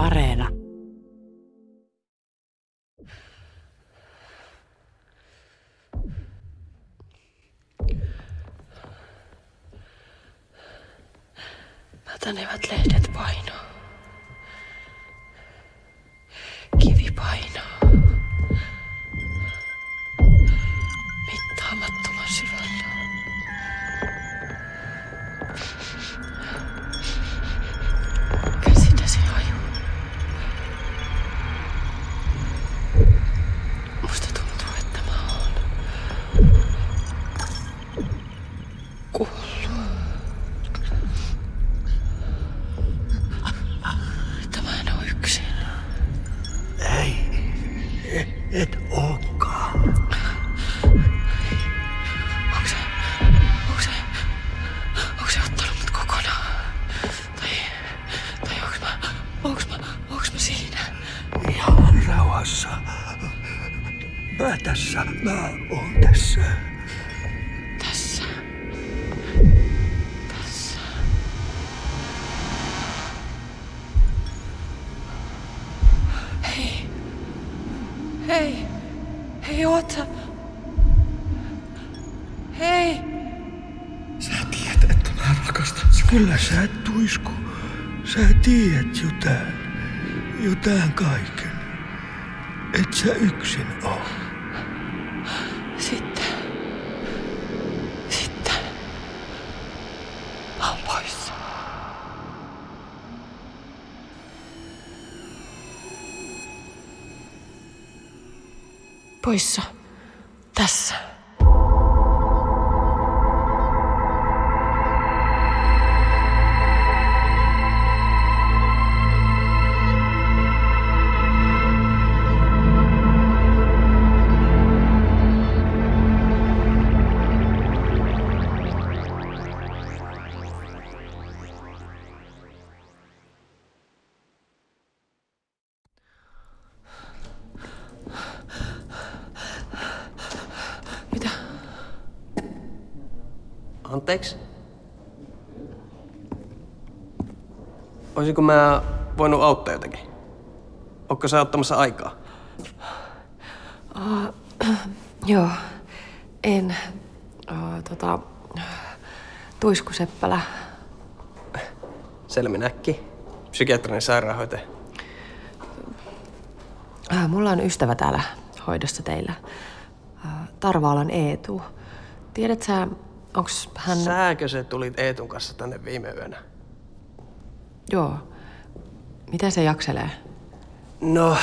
Areena. Mätänevät lehdet painoo. Kuollut. Että mä en oo yksin. Ei, et Hei, oot sä? Hei. Sä tiedät, että mä rakastan sua. Kyllä sä et tuisku. Sä tiedät jotain. Jotain kaiken. Et sä yksin oo. Sitten. Sitten. Mä oon poissa. Poissa. Anteeksi? Oisinko mä voinut auttaa jotenkin? Onko sä ottamassa aikaa? Joo. En. Uh, tota... Tuisku Seppälä. Selminäkki. Psykiatrinen sairaanhoitaja. Uh, mulla on ystävä täällä hoidossa teillä. Uh, Tarvaalan Eetu. Tiedät sä, onks hän... Sääkö se tulit Eetun kanssa tänne viime yönä? Joo. Miten se jakselee? No...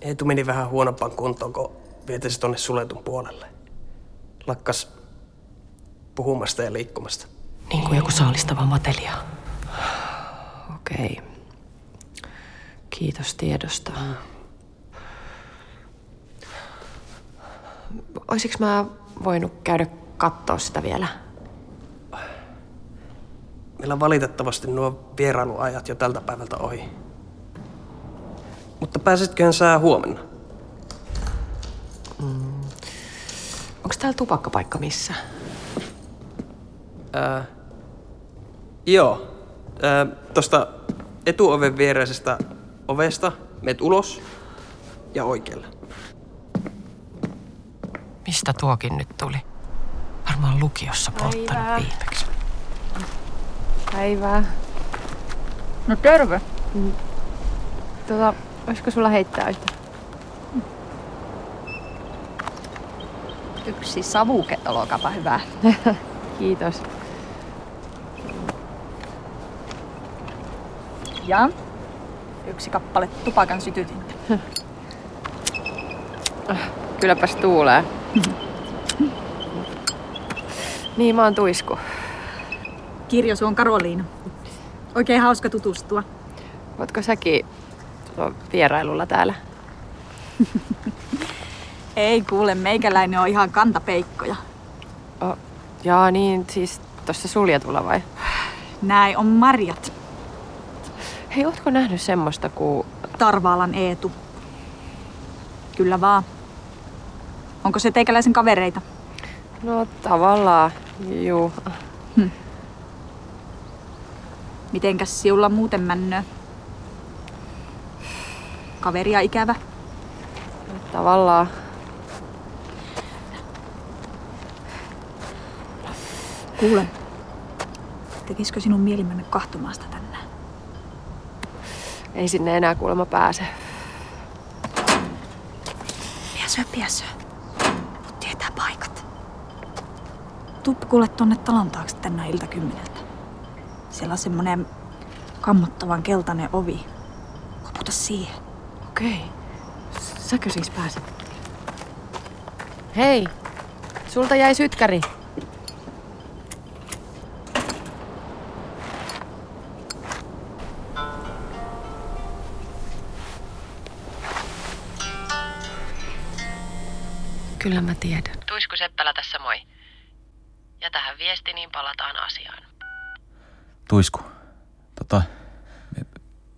Eetu meni vähän huonompaan kuntoon, kun vietesi tonne suletun puolelle. Lakkas puhumasta ja liikkumasta. Niin kuin joku saalistava matelia. Okei. Kiitos tiedosta. Oisiks mä voinut käydä kattoo sitä vielä? Meillä on valitettavasti nuo vierailuajat jo tältä päivältä ohi. Mutta pääsitköhän sä huomenna? Onko täällä tupakkapaikka missä? Ää, joo. Ää, tosta etuoven viereisestä ovesta meet ulos ja oikealle. Mistä tuokin nyt tuli? Varmaan lukiossa polttanut Päivää. viimeksi. Päivää. No terve. Tota, olisiko sulla heittää yhtä? Yksi savuke, olkapa hyvä. Kiitos. Ja yksi kappale tupakan sytytintä. Kylläpäs tuulee. Niin, mä oon tuisku. Kirjosu on Karoliina. Oikein hauska tutustua. Ootko säkin vierailulla täällä? Ei kuule, meikäläinen on ihan kantapeikkoja. Oh, jaa, niin siis tuossa suljetulla vai? Näin on Marjat. Hei, ootko nähnyt semmoista kuin... Tarvaalan Eetu. Kyllä vaan. Onko se teikäläisen kavereita? No tavallaan, juu. Mitenkäs siulla muuten männö? Kaveria ikävä? Tavallaan. Kuule, tekisikö sinun mieli mennä kahtomaan sitä tänään? Ei sinne enää kuulemma pääse. Piäsö, piäsö. Tietää paikat. Tuppi kuule tonne talon taakse tänään ilta kymmeneltä. Siellä on semmonen kammottavan keltainen ovi. Koputa siihen. Okei. Säkö siis pääset? Hei! Sulta jäi sytkäri. Kyllä mä tiedän. Tuisku Seppälä tässä moi. Jätähän viesti, niin palataan asiaan. Tuisku, tota,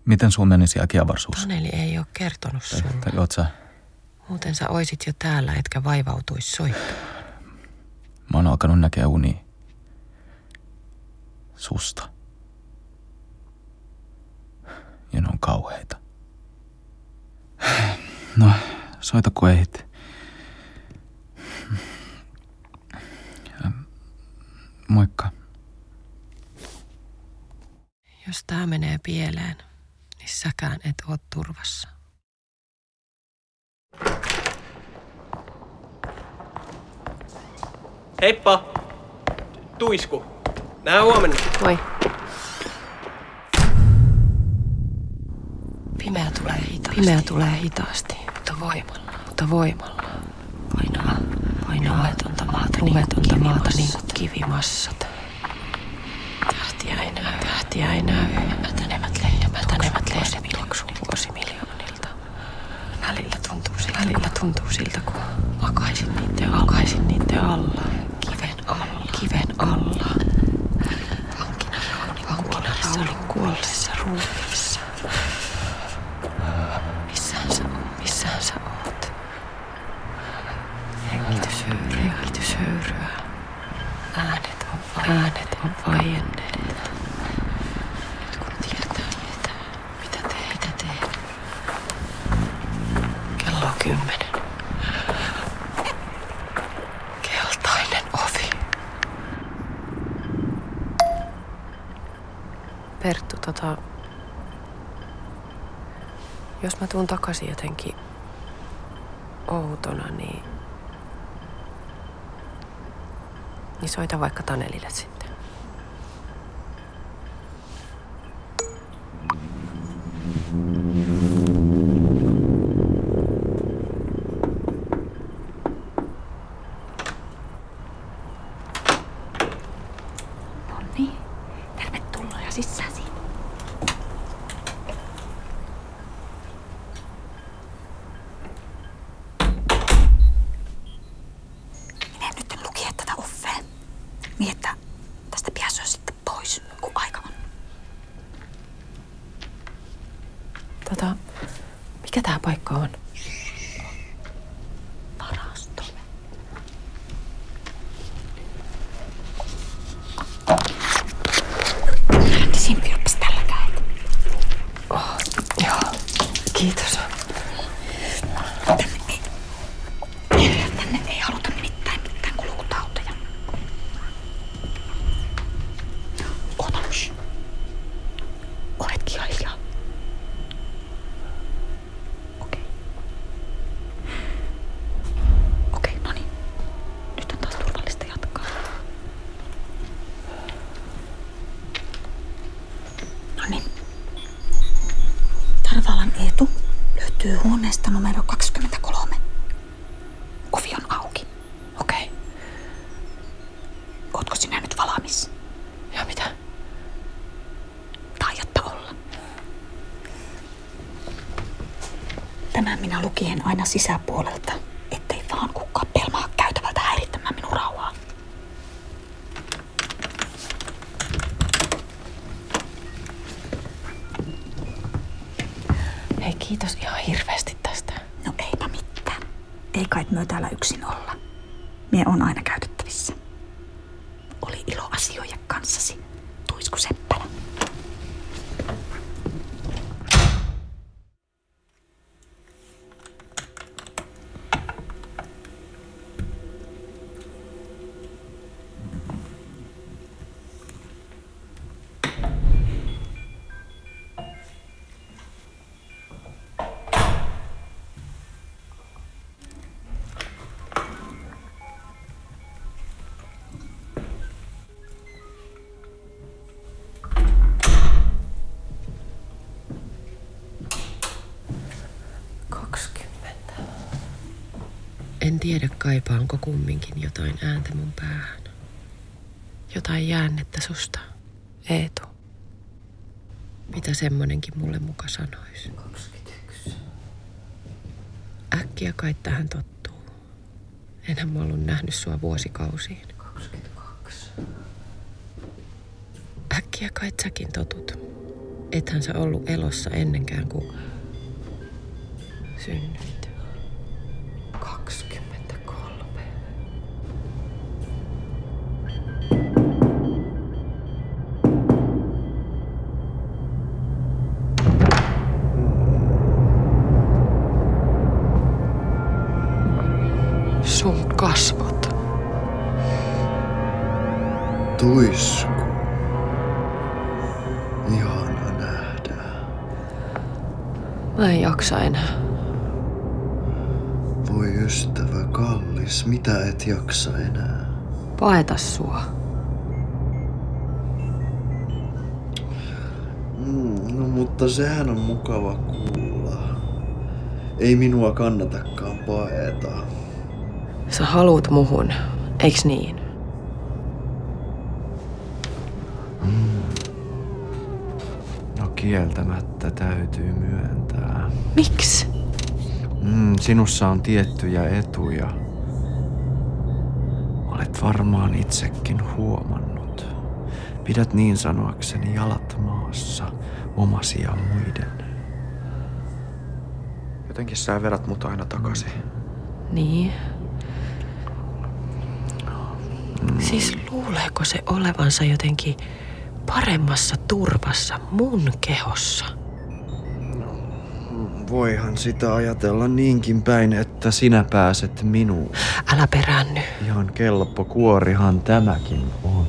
miten sun meni siellä kiavarsuussa? Taneli ei ole kertonut Tai, sulle. tai oot sä, Muuten sä oisit jo täällä, etkä vaivautuisi soittamaan. mä oon alkanut näkeä uni susta. Ja ne on kauheita. No, soita kun ehdit. Moikka. Jos tää menee pieleen, niin säkään et oo turvassa. Heippa! Tuisku. Nää huomenna. Moi. Pimeä tulee hitaasti. Pimeä tulee hitaasti. Mutta voimalla. Mutta voimalla. Painaa. Painaa. Maata. Lumetonta niin maata niin kuin kivimassat. Tähtiä ei näy. Tähtiä ei näy. Mätänevät lehdet. Mätänevät lehdet tuoksuu vuosimiljoonilta. Välillä tuntuu siltä. Välillä tuntuu siltä, kun makaisin niiden. Makaisin niiden alla. Kiven alla. Kiven alla. Äänet on, äänet on kun tietää, mitä, mitä. Kello kymmenen. Keltainen. Perttu, tota... Jos mä tuun takaisin jotenkin outona, niin... Niin soita vaikka Tanelille sitten. No niin, tervetuloa ja sisääsi. Minä nyt lukia tätä offea. Niin, että tästä pääsee sitten pois, kun aika on. Tota, mikä tää paikka on? Varasto. Lähtisin vilppis tälläkään. Oh, joo, kiitos. Tänne ei, tänne ei haluta nimittäin mitään kulkutauteja. Oota, shh. Oletkin ihan hiljaa. Okei. Okei, no niin. Nyt on taas turvallista jatkaa. No niin. Tarvalan Eetu löytyy huoneesta numero 23. Ovi on auki. Okei. Okay. Ootko sinä nyt valmis? Ja mitä? Taidatta olla. Tämän minä lukien aina sisäpuolelta, ettei vaan kukaan pelmaa käytävältä häirittämään minun rauhaa. Hei, kiitos ihan hirveästi tästä. No eipä mitään. Ei kai myö täällä yksin olla. Mie on aina käytettävissä. En tiedä kaipaanko kumminkin jotain ääntä mun päähän. Jotain jäännettä susta, Eetu. Mitä semmonenkin mulle muka sanois? 21. Äkkiä kai tähän tottuu. Enhän mä ollut nähnyt sua vuosikausiin. 22. Äkkiä kai säkin totut. Ethän sä ollut elossa ennenkään kuin synnyit. Ihana nähdä. Mä en jaksa enää. Voi ystävä kallis, mitä et jaksa enää? Paeta sua. Mm, no mutta sehän on mukava kuulla. Ei minua kannatakaan paeta. Sä haluut muhun, eiks niin? Kieltämättä täytyy myöntää. Miks? Mm, sinussa on tiettyjä etuja. Olet varmaan itsekin huomannut. Pidät niin sanoakseni jalat maassa, omasi ja muiden. Jotenkin sä vedät mut aina takaisin. Niin. Siis luuleeko se olevansa jotenkin paremmassa turvassa mun kehossa? Voihan sitä ajatella niinkin päin, että sinä pääset minuun. Älä peräänny. Ihan kelpo kuorihan tämäkin on.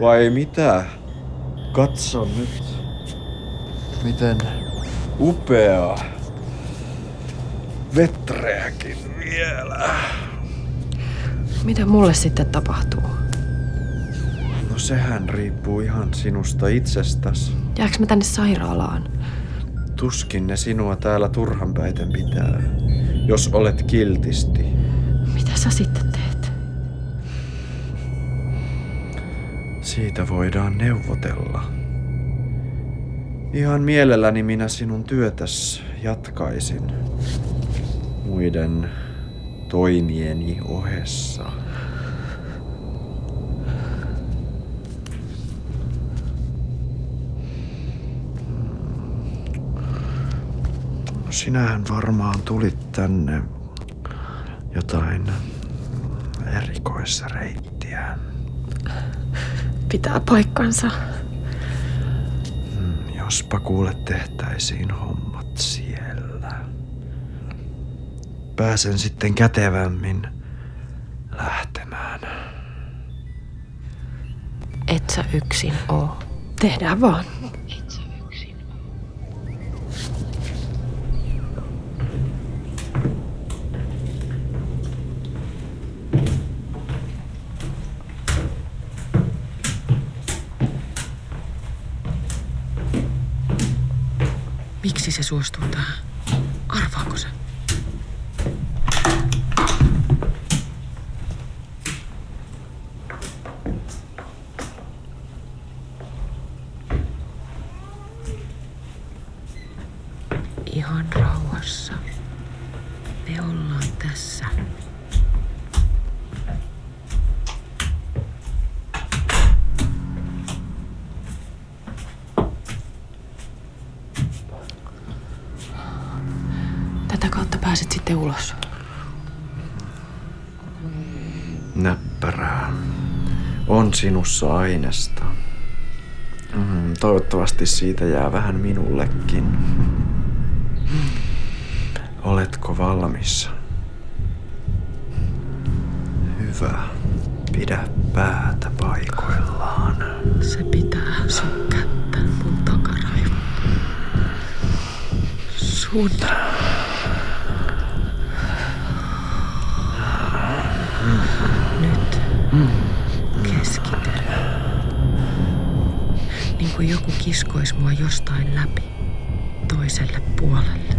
Vai mitä? Katso nyt. Miten upeaa. Vetreäkin vielä. Mitä mulle sitten tapahtuu? No sehän riippuu ihan sinusta itsestäsi. Jääks mä tänne sairaalaan? Tuskin ne sinua täällä turhan päiten pitää, jos olet kiltisti. Mitä sä sitten teet? Siitä voidaan neuvotella. Ihan mielelläni minä sinun työtäs jatkaisin. Muiden toimieni ohessa. No sinähän varmaan tulit tänne jotain erikoisreittiä. Pitää paikkansa. Jospa kuule tehtäisiin hommat siellä. Pääsen sitten kätevämmin lähtemään. Et sä yksin oo. Tehdään vaan. Miksi se suostuu tähän? Arvaako se? Ihan rauhassa. Me ollaan tässä. Tätä kautta pääset sitten ulos. Näppärää. On sinussa ainesta. Mm, toivottavasti siitä jää vähän minullekin. Oletko valmis? Hyvä. Pidä päätä paikoillaan. Se pitää sun kättä mun takaraivon. Sun. Nyt keskity. Niin kuin joku kiskois mua jostain läpi toiselle puolelle.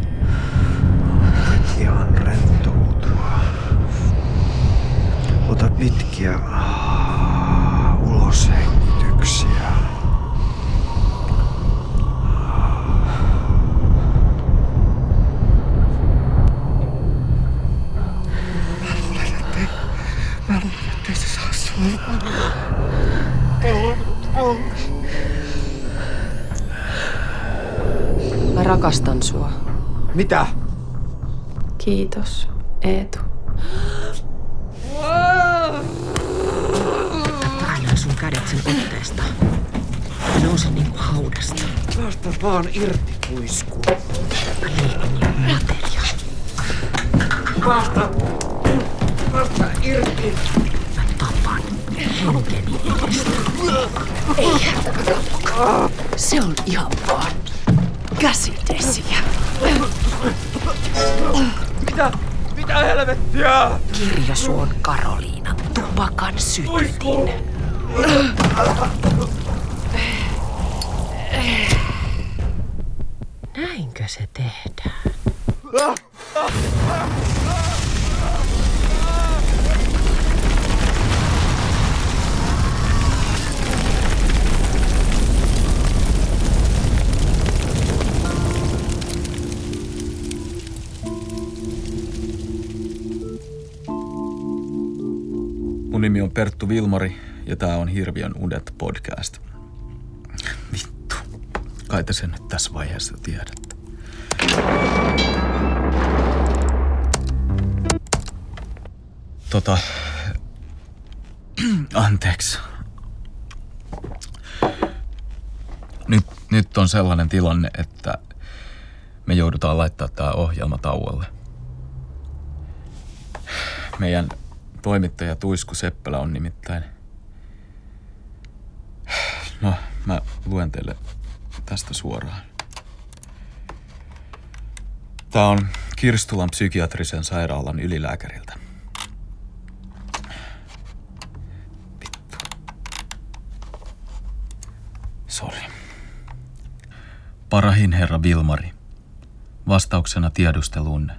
Ihan rentoutua. pitkiä ah, uloshengityksiä. Mä luulen, ettei se saa sua. Mä rakastan sua. Mitä? Kiitos, Eetu. Painaa sun kädet sen otteesta. Nouse niinku haudasta. Päästä vaan irti, niinku materia. Päästä! Päästä irti! Mä tapan henkeni edestä. Se on ihan vaan käsidesiä. Mitä? Mitä helvettiä? Kirjosuon Karoliinan tupakan sytytin. Näinkö se tehdään? Vilmari ja tää on Hirviön Udet podcast. Vittu. Kai te sen nyt tässä vaiheessa tiedätte. Tota... Anteeksi. Nyt, nyt on sellainen tilanne, että me joudutaan laittaa tämä ohjelma tauolle. Meidän toimittaja Tuisku Seppälä on nimittäin... No, mä luen teille tästä suoraan. Tää on Kirstulan psykiatrisen sairaalan ylilääkäriltä. Vittu. Sori. Parahin herra Vilmari. Vastauksena tiedusteluunne.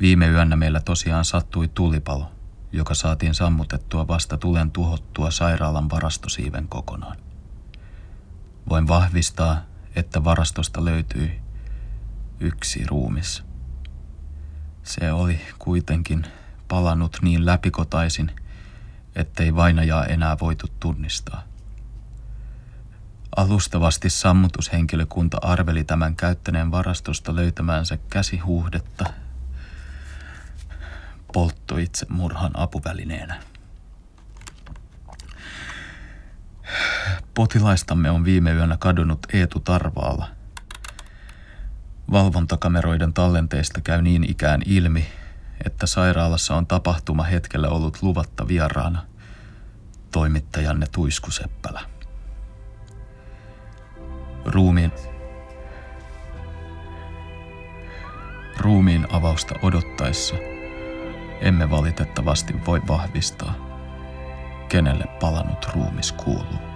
Viime yönä meillä tosiaan sattui tulipalo, joka saatiin sammutettua vasta tulen tuhottua sairaalan varastosiiven kokonaan. Voin vahvistaa, että varastosta löytyi yksi ruumis. Se oli kuitenkin palannut niin läpikotaisin, ettei vainajaa enää voitu tunnistaa. Alustavasti sammutushenkilökunta arveli tämän käyttäneen varastosta löytämäänsä käsihuuhdetta poltto itse murhan apuvälineenä. Potilaistamme on viime yönä kadonnut Eetu Tarvaala. Valvontakameroiden tallenteista käy niin ikään ilmi, että sairaalassa on tapahtuma hetkellä ollut luvatta vieraana toimittajanne Tuisku Seppälä. Ruumiin, ruumiin avausta odottaessa emme valitettavasti voi vahvistaa, kenelle palannut ruumis kuuluu.